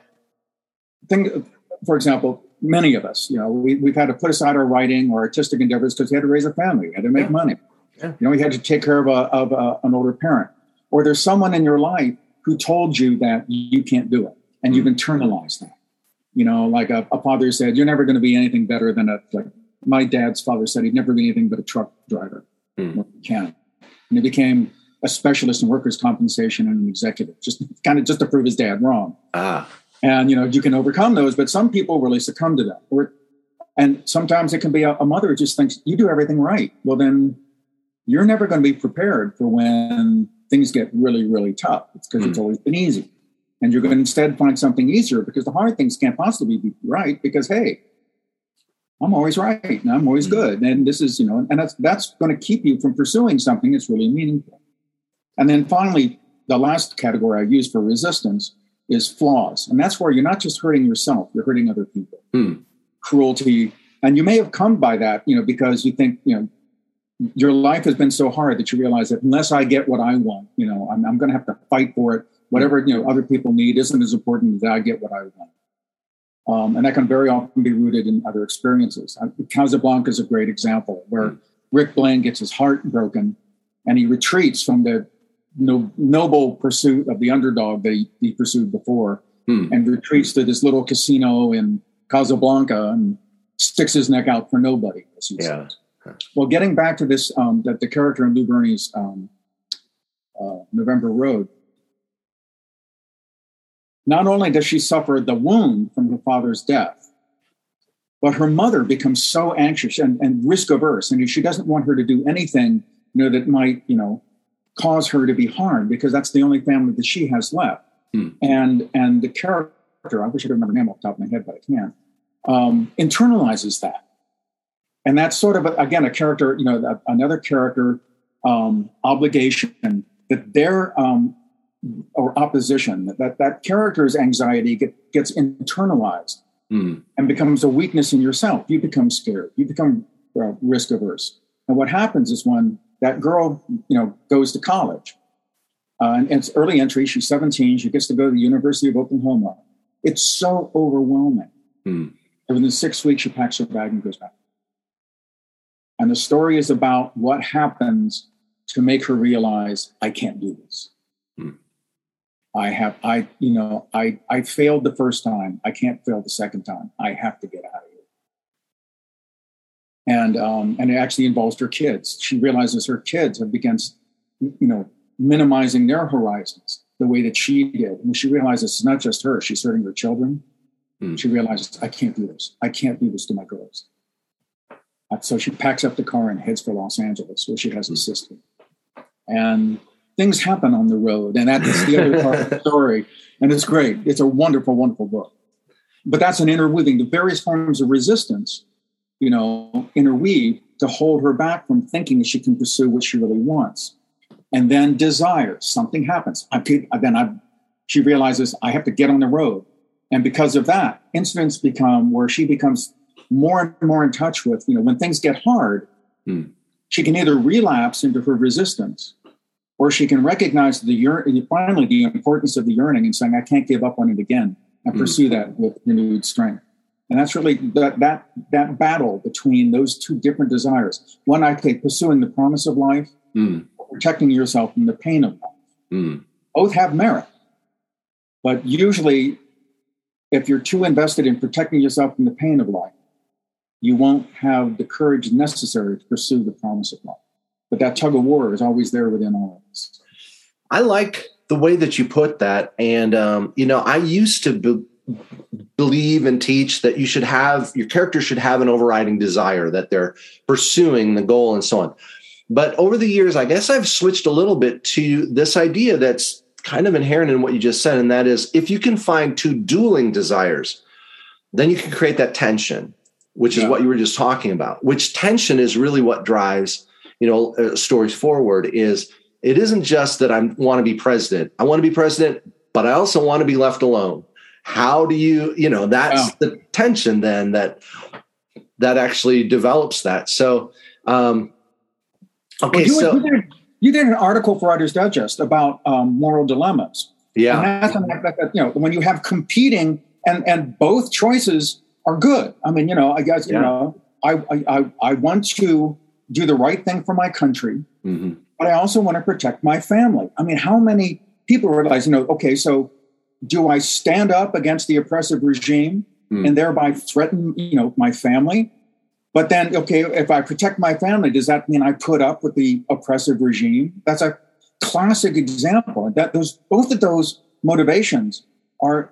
thing. For example, many of us, you know, we, we've had to put aside our writing or artistic endeavors because we had to raise a family, we had to make yeah. money. Yeah. You know, we had to take care of, a, of a, an older parent. Or there's someone in your life who told you that you can't do it, and mm you've internalized that. You know, like a, a father said, "You're never going to be anything better than a." Like my dad's father said, he'd never be anything but a truck driver, mm. mechanic, and he became a specialist in workers' compensation and an executive, just kind of just to prove his dad wrong. Ah and you know you can overcome those but some people really succumb to them or, and sometimes it can be a, a mother who just thinks you do everything right well then you're never going to be prepared for when things get really really tough it's because mm. it's always been easy and you're going to instead find something easier because the hard things can't possibly be right because hey i'm always right and i'm always mm. good and this is you know and that's that's going to keep you from pursuing something that's really meaningful and then finally the last category i use for resistance is flaws. And that's where you're not just hurting yourself, you're hurting other people. Hmm. Cruelty. And you may have come by that, you know, because you think, you know, your life has been so hard that you realize that unless I get what I want, you know, I'm, I'm going to have to fight for it. Whatever, you know, other people need isn't as important as I get what I want. Um, and that can very often be rooted in other experiences. Casablanca is a great example where hmm. Rick Blaine gets his heart broken and he retreats from the no, noble pursuit of the underdog that he, he pursued before hmm. and retreats to this little casino in Casablanca and sticks his neck out for nobody, as he yeah. says. Well, getting back to this, um, that the character in Lou Berney's um, uh, November Road, not only does she suffer the wound from her father's death, but her mother becomes so anxious and, and risk averse, and she doesn't want her to do anything you know that might you know cause her to be harmed because that's the only family that she has left. Hmm. And and the character, I wish I could remember her name off the top of my head, but I can't, um, internalizes that. And that's sort of, a, again, a character, you know, another character um, obligation that their um, or opposition, that that character's anxiety get, gets internalized hmm. and becomes a weakness in yourself. You become scared. You become uh, risk averse. And what happens is when that girl, you know, goes to college. Uh, and it's early entry. She's 17. She gets to go to the University of Oklahoma. It's so overwhelming. Hmm. And within six weeks, she packs her bag and goes back. And the story is about what happens to make her realize I can't do this. Hmm. I have, I, you know, I, I failed the first time. I can't fail the second time. I have to get out of here. and um, and it actually involves her kids. She realizes her kids have begun, you know, minimizing their horizons the way that she did, and she realizes it's not just her; she's hurting her children. Mm. She realizes I can't do this. I can't do this to my girls. So she packs up the car and heads for Los Angeles, where she has a hmm. sister. And things happen on the road, and that's the other part of the story. And it's great. It's a wonderful, wonderful book. But that's an interweaving the various forms of resistance you know, interweave to hold her back from thinking she can pursue what she really wants. And then desire, something happens. I could, then I, she realizes I have to get on the road. And because of that, incidents become where she becomes more and more in touch with, you know, when things get hard, hmm. she can either relapse into her resistance or she can recognize the finally the importance of the yearning and saying, I can't give up on it again and hmm. pursue that with renewed strength. And that's really that that that battle between those two different desires. One, I think, pursuing the promise of life, mm. protecting yourself from the pain of life. Mm. Both have merit, but usually, if you're too invested in protecting yourself from the pain of life, you won't have the courage necessary to pursue the promise of life. But that tug of war is always there within all of us. I like the way that you put that. And, um, you know, I used to be- believe and teach that you should have your character should have an overriding desire that they're pursuing the goal and so on. But over the years, I guess I've switched a little bit to this idea that's kind of inherent in what you just said. And that is if you can find two dueling desires, then you can create that tension, which yeah. is what you were just talking about, which tension is really what drives, you know, uh, stories forward is it isn't just that I want to be president. I want to be president, but I also want to be left alone. How do you, you know, that's the tension then that that actually develops that. So, um, okay, well, you, so you did, you did, an article for Writer's Digest about um, moral dilemmas. Yeah, and that's, you know, when you have competing and and both choices are good. I mean, you know, I guess yeah. you know, I, I I want to do the right thing for my country. Mm-hmm but I also want to protect my family. I mean, how many people realize, you know, okay, so do I stand up against the oppressive regime mm. and thereby threaten, you know, my family? But then, okay, if I protect my family, does that mean I put up with the oppressive regime? That's a classic example. That those both of those motivations are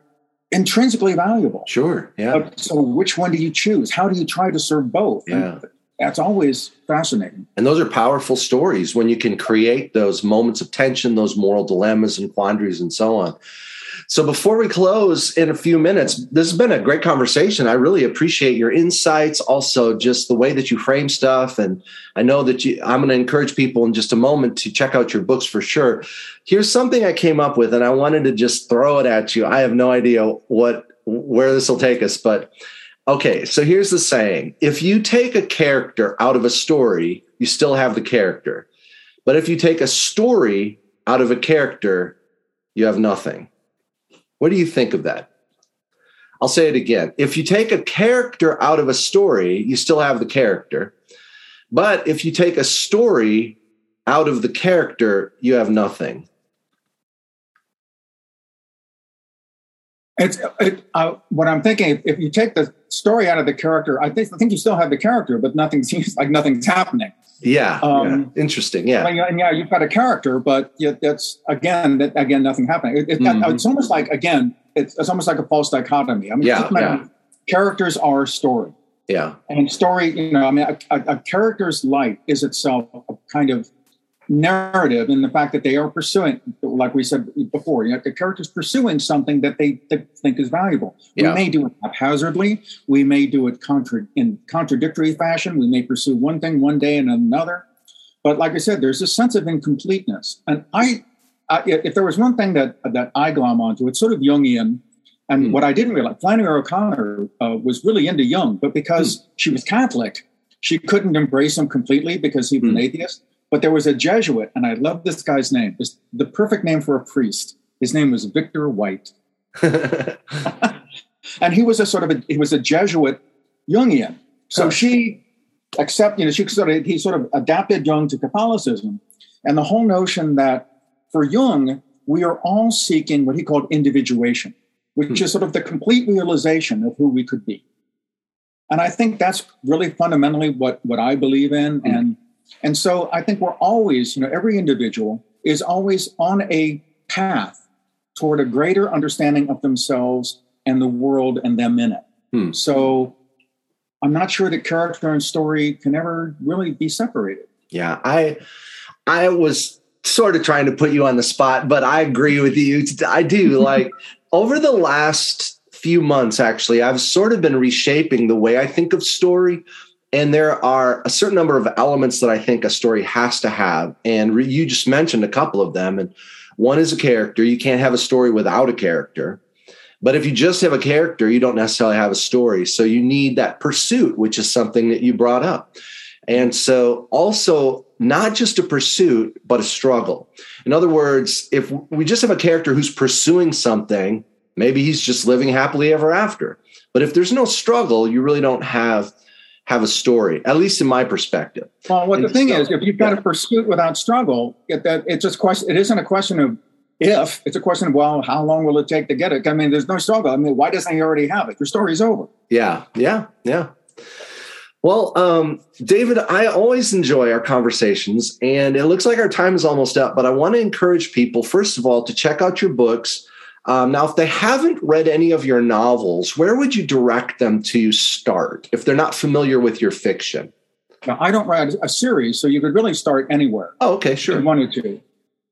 intrinsically valuable. Sure. Yeah. But, so which one do you choose? How do you try to serve both? Yeah. And that's always fascinating. And those are powerful stories when you can create those moments of tension, those moral dilemmas and quandaries, and so on. So, before we close in a few minutes, this has been a great conversation. I really appreciate your insights, also just the way that you frame stuff. And I know that you, I'm going to encourage people in just a moment to check out your books for sure. Here's something I came up with, and I wanted to just throw it at you. I have no idea what where this will take us, but Okay, so here's the saying if you take a character out of a story, you still have the character. But if you take a story out of a character, you have nothing. What do you think of that? I'll say it again. If you take a character out of a story, you still have the character. But if you take a story out of the character, you have nothing. It's it, uh, what I'm thinking. If you take the story out of the character, I think I think you still have the character, but nothing seems like nothing's happening. Yeah, um, yeah. interesting. Yeah, and yeah, you've got a character, but yet that's again, that, again, nothing happening. It, it, mm-hmm. It's almost like again, it's, it's, almost like a false dichotomy. I mean, yeah, yeah. characters are story. Yeah, and story. You know, I mean, a, a, a character's life is itself a kind of narrative and the fact that they are pursuing, like we said before, you know, the characters pursuing something that they, think is valuable. Yeah. We may do it haphazardly. We may do it contra- in contradictory fashion. We may pursue one thing one day and another. But like I said, there's a sense of incompleteness. And I, I if there was one thing that that I glom onto, it's sort of Jungian. And mm. what I didn't realize, Flannery O'Connor uh, was really into Jung, but because mm. she was Catholic, she couldn't embrace him completely because he was mm. an hmm. atheist. But there was a Jesuit, and I love this guy's name. It's the perfect name for a priest. His name was Victor White. and he was a sort of a, he was a Jesuit Jungian. So huh. she accept, you know, she sort of he sort of adapted Jung to Catholicism. And the whole notion that for Jung, we are all seeking what he called individuation, which hmm. is sort of the complete realization of who we could be. And I think that's really fundamentally what, what I believe in. Hmm. And and so I think we're always, you know, every individual is always on a path toward a greater understanding of themselves and the world and them in it. Hmm. So I'm not sure that character and story can ever really be separated. Yeah, I I was sort of trying to put you on the spot, but I agree with you. I do like over the last few months actually I've sort of been reshaping the way I think of story and there are a certain number of elements that I think a story has to have. And re- you just mentioned a couple of them. And one is a character. You can't have a story without a character. But if you just have a character, you don't necessarily have a story. So you need that pursuit, which is something that you brought up. And so also not just a pursuit, but a struggle. In other words, if we just have a character who's pursuing something, maybe he's just living happily ever after. But if there's no struggle, you really don't have have a story, at least in my perspective. Well, what and the thing so, is, if you've got yeah. a pursuit without struggle, it, that it's just question. It isn't a question of if; it's a question of well, how long will it take to get it? I mean, there's no struggle. I mean, why doesn't he already have it? Your story's over. Yeah, yeah, yeah. Well, um, David, I always enjoy our conversations, and it looks like our time is almost up. But I want to encourage people, first of all, to check out your books. Um, now, if they haven't read any of your novels, where would you direct them to start if they're not familiar with your fiction? Now, I don't write a series, so you could really start anywhere. Oh, okay, sure. If you wanted to.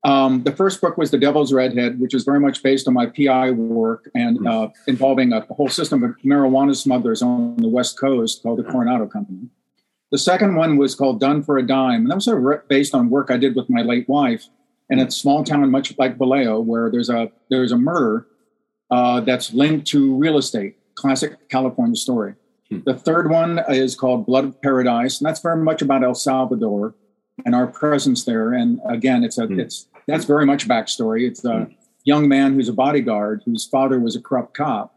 Um, the first book was The Devil's Redhead, which is very much based on my PI work and hmm. uh, involving a whole system of marijuana smugglers on the West Coast called the Coronado Company. The second one was called Done for a Dime, and that was sort of based on work I did with my late wife in a small town much like Vallejo, where there's a there's a murder uh, that's linked to real estate. Classic California story. Hmm. The third one is called Blood of Paradise, and that's very much about El Salvador and our presence there. And again, it's a hmm. it's that's very much backstory. It's a young man who's a bodyguard whose father was a corrupt cop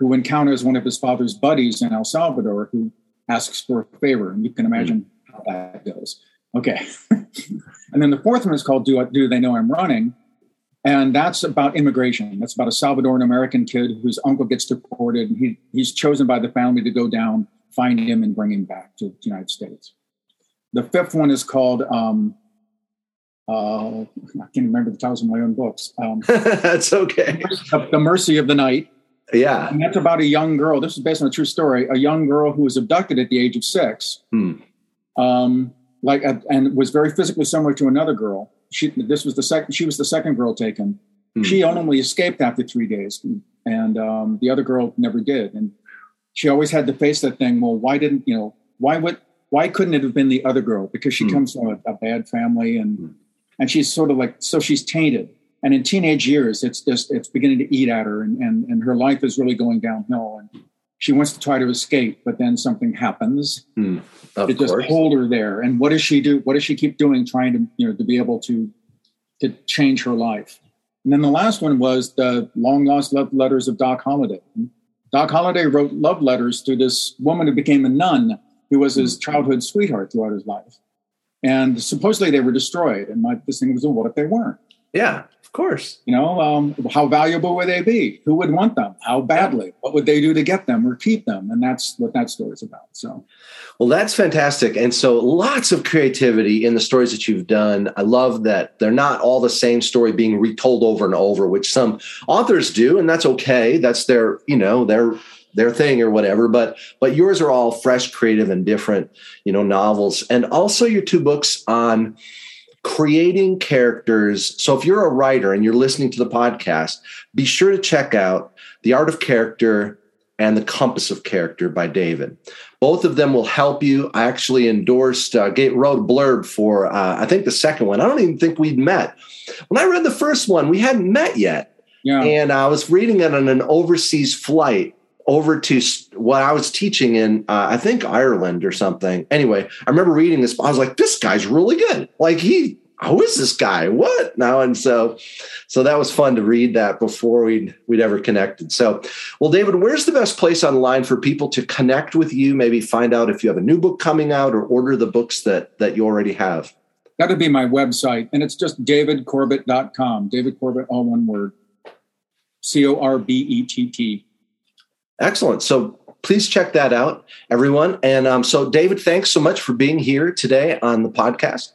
who encounters one of his father's buddies in El Salvador who asks for a favor. And you can imagine how that goes. Okay. and then the fourth one is called Do, Do They Know I'm Running? And that's about immigration. That's about a Salvadoran American kid whose uncle gets deported. And he, he's chosen by the family to go down, find him, and bring him back to the United States. The fifth one is called um, uh, I can't remember the titles of my own books. Um, that's okay. The Mercy of the Night. Yeah. And that's about a young girl. This is based on a true story. A young girl who was abducted at the age of six. Hmm. Um, like, and was very physically similar to another girl. She, this was the second, she was the second girl taken. Hmm. She only escaped after three days. And um, the other girl never did. And she always had to face that thing. Well, why didn't, you know, why would, why couldn't it have been the other girl? Because she hmm. comes from a, a, bad family and, hmm and she's sort of like so she's tainted and in teenage years it's just it's beginning to eat at her and, and and her life is really going downhill and she wants to try to escape but then something happens. Mm, to just hold her there. And what does she do? What does she keep doing trying to you know to be able to to change her life? And then the last one was the long lost love letters of doc holliday. Doc holliday wrote love letters to this woman who became a nun who was his hmm. childhood sweetheart throughout his life. And supposedly they were destroyed. And my this thing was, well, what if they weren't? Yeah, of course. You know, um, how valuable would they be? Who would want them? How badly? What would they do to get them or keep them? And that's what that story is about. So, well, that's fantastic. And so, lots of creativity in the stories that you've done. I love that they're not all the same story being retold over and over, which some authors do, and that's okay. That's their, you know, their their thing or whatever but but yours are all fresh creative and different you know novels and also your two books on creating characters. So if you're a writer and you're listening to the podcast be sure to check out the art of character and the compass of character by david. Both of them will help you. I actually endorsed uh, wrote a blurb for uh, i think the second one. I don't even think we'd met. When i read the first one we hadn't met yet. Yeah. And I was reading it on an overseas flight over to what I was teaching in, uh, I think Ireland or something. Anyway, I remember reading this. I was like, this guy's really good. Like he, who is this guy? What now? And so, so that was fun to read that before we'd we'd ever connected. So, well, David, where's the best place online for people to connect with you? Maybe find out if you have a new book coming out or order the books that that you already have. That would be my website, and it's just davidcorbett.com. David Corbett, all one word. C O R B E T T. Excellent. So please check that out, everyone. And um, so, David, thanks so much for being here today on the podcast.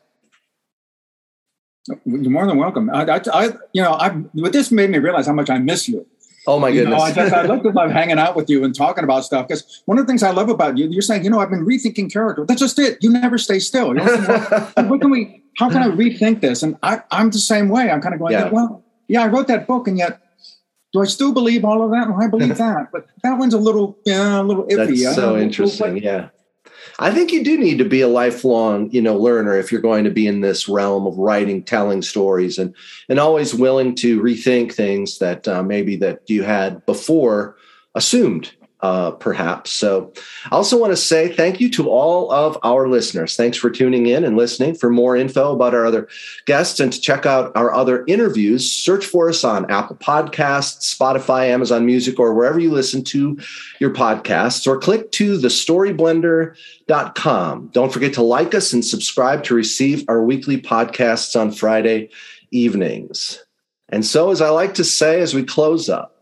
You're more than welcome. I, I, I you know, I, but this made me realize how much I miss you. Oh my goodness! You know, I, just, I love hanging out with you and talking about stuff because one of the things I love about you, you're saying, you know, I've been rethinking character. That's just it. You never stay still. You know, what, what, can we? How can I rethink this? And I, I'm the same way. I'm kind of going, yeah. well, yeah, I wrote that book, and yet do I still believe all of that? Well, I believe that, but that one's a little, yeah, a little iffy. That's so interesting. yeah. I think you do need to be a lifelong, you know, learner if you're going to be in this realm of writing, telling stories, and and always willing to rethink things that uh, maybe that you had before assumed uh, perhaps. So, I also want to say thank you to all of our listeners. Thanks for tuning in and listening. For more info about our other guests and to check out our other interviews, search for us on Apple Podcasts, Spotify, Amazon Music, or wherever you listen to your podcasts, or click to thestoryblender.com. Don't forget to like us and subscribe to receive our weekly podcasts on Friday evenings. And so, as I like to say as we close up,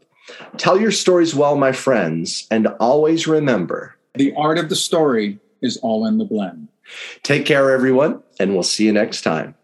Tell your stories well, my friends, and always remember the art of the story is all in the blend. Take care, everyone, and we'll see you next time.